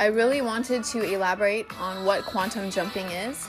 I really wanted to elaborate on what quantum jumping is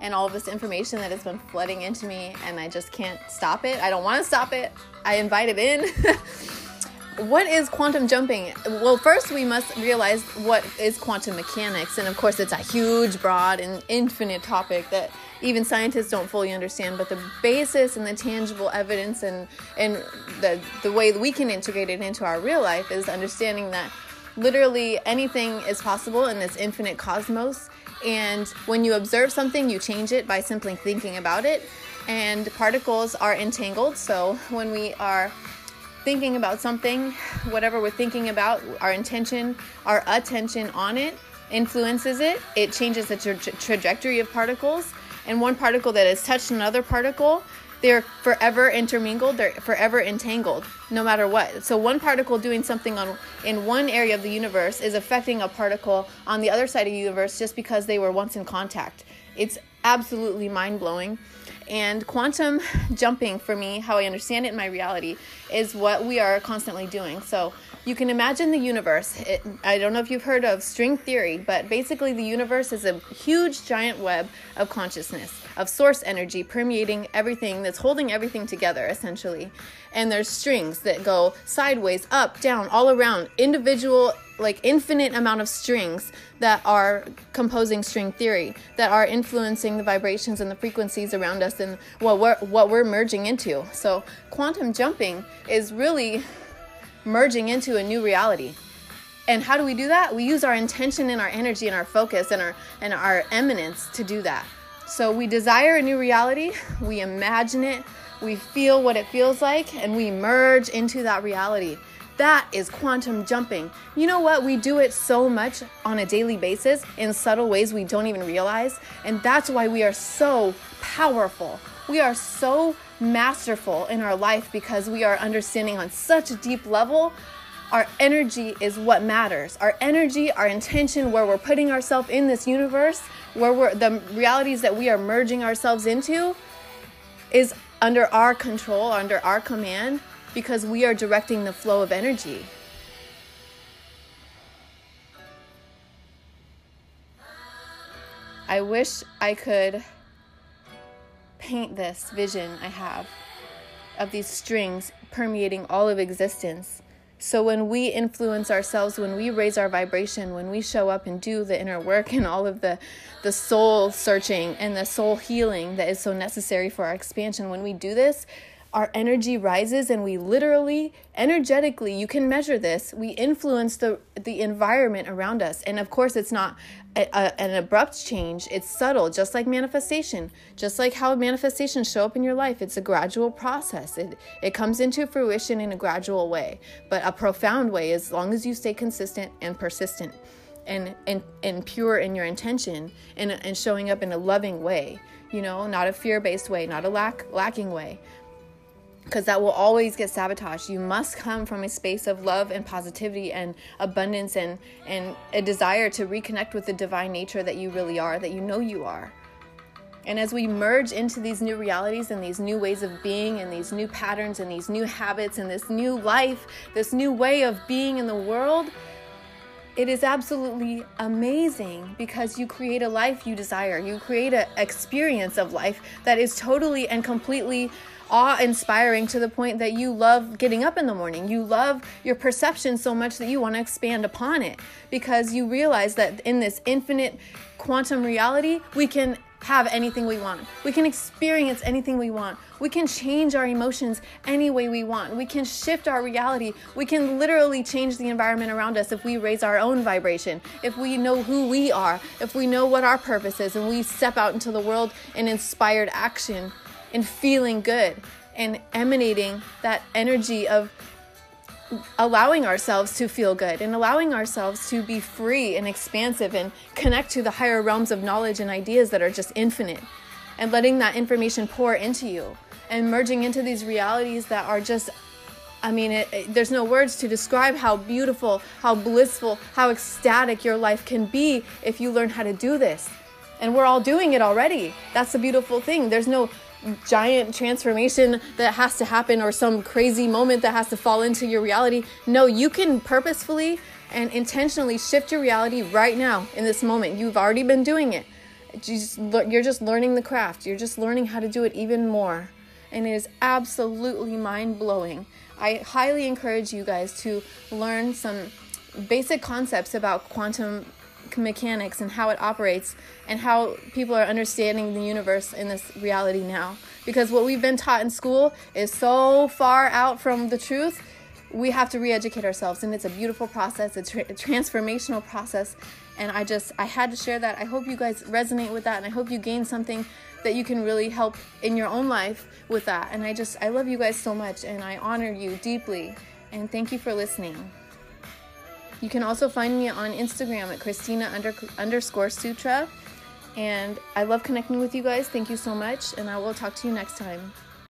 and all this information that has been flooding into me, and I just can't stop it. I don't want to stop it. I invite it in. what is quantum jumping? Well, first we must realize what is quantum mechanics, and of course, it's a huge, broad, and infinite topic that even scientists don't fully understand. But the basis and the tangible evidence and and the the way that we can integrate it into our real life is understanding that literally anything is possible in this infinite cosmos. And when you observe something, you change it by simply thinking about it. And particles are entangled. So when we are thinking about something, whatever we're thinking about, our intention, our attention on it influences it. It changes the tra- trajectory of particles. And one particle that has touched another particle they're forever intermingled they're forever entangled no matter what so one particle doing something on in one area of the universe is affecting a particle on the other side of the universe just because they were once in contact it's absolutely mind-blowing and quantum jumping for me how i understand it in my reality is what we are constantly doing so you can imagine the universe. It, I don't know if you've heard of string theory, but basically, the universe is a huge giant web of consciousness, of source energy permeating everything that's holding everything together, essentially. And there's strings that go sideways, up, down, all around, individual, like infinite amount of strings that are composing string theory, that are influencing the vibrations and the frequencies around us and what we're, what we're merging into. So, quantum jumping is really merging into a new reality. And how do we do that? We use our intention and our energy and our focus and our and our eminence to do that. So we desire a new reality, we imagine it, we feel what it feels like, and we merge into that reality. That is quantum jumping. You know what? We do it so much on a daily basis in subtle ways we don't even realize. And that's why we are so powerful. We are so masterful in our life because we are understanding on such a deep level our energy is what matters. Our energy, our intention, where we're putting ourselves in this universe, where we're the realities that we are merging ourselves into is under our control, under our command, because we are directing the flow of energy. I wish I could paint this vision I have of these strings permeating all of existence. So when we influence ourselves, when we raise our vibration, when we show up and do the inner work and all of the the soul searching and the soul healing that is so necessary for our expansion, when we do this, our energy rises and we literally energetically you can measure this we influence the the environment around us. And of course it's not a, a, an abrupt change it's subtle just like manifestation. Just like how manifestations show up in your life it's a gradual process. It it comes into fruition in a gradual way but a profound way as long as you stay consistent and persistent and and, and pure in your intention and, and showing up in a loving way you know not a fear-based way not a lack lacking way because that will always get sabotaged. You must come from a space of love and positivity and abundance and and a desire to reconnect with the divine nature that you really are, that you know you are. And as we merge into these new realities and these new ways of being and these new patterns and these new habits and this new life, this new way of being in the world, it is absolutely amazing because you create a life you desire. You create an experience of life that is totally and completely awe inspiring to the point that you love getting up in the morning. You love your perception so much that you want to expand upon it because you realize that in this infinite quantum reality, we can have anything we want. We can experience anything we want. We can change our emotions any way we want. We can shift our reality. We can literally change the environment around us if we raise our own vibration, if we know who we are, if we know what our purpose is, and we step out into the world in inspired action and feeling good and emanating that energy of allowing ourselves to feel good and allowing ourselves to be free and expansive and connect to the higher realms of knowledge and ideas that are just infinite and letting that information pour into you and merging into these realities that are just I mean, it, it, there's no words to describe how beautiful, how blissful, how ecstatic your life can be if you learn how to do this. And we're all doing it already. That's the beautiful thing. There's no giant transformation that has to happen or some crazy moment that has to fall into your reality. No, you can purposefully and intentionally shift your reality right now in this moment. You've already been doing it. You're just learning the craft. You're just learning how to do it even more. And it is absolutely mind blowing. I highly encourage you guys to learn some basic concepts about quantum mechanics and how it operates and how people are understanding the universe in this reality now. Because what we've been taught in school is so far out from the truth we have to re-educate ourselves. And it's a beautiful process it's a transformational process. And i just i had to share that. I hope you guys resonate with that. And i hope you gain something that you can really help in your own life with that. And i just i love you guys so much. And i honor you deeply. And thank you for listening you can also find me on instagram at christina under, underscore sutra. And i love connecting with you guys. Thank you so much. And i will talk to you next time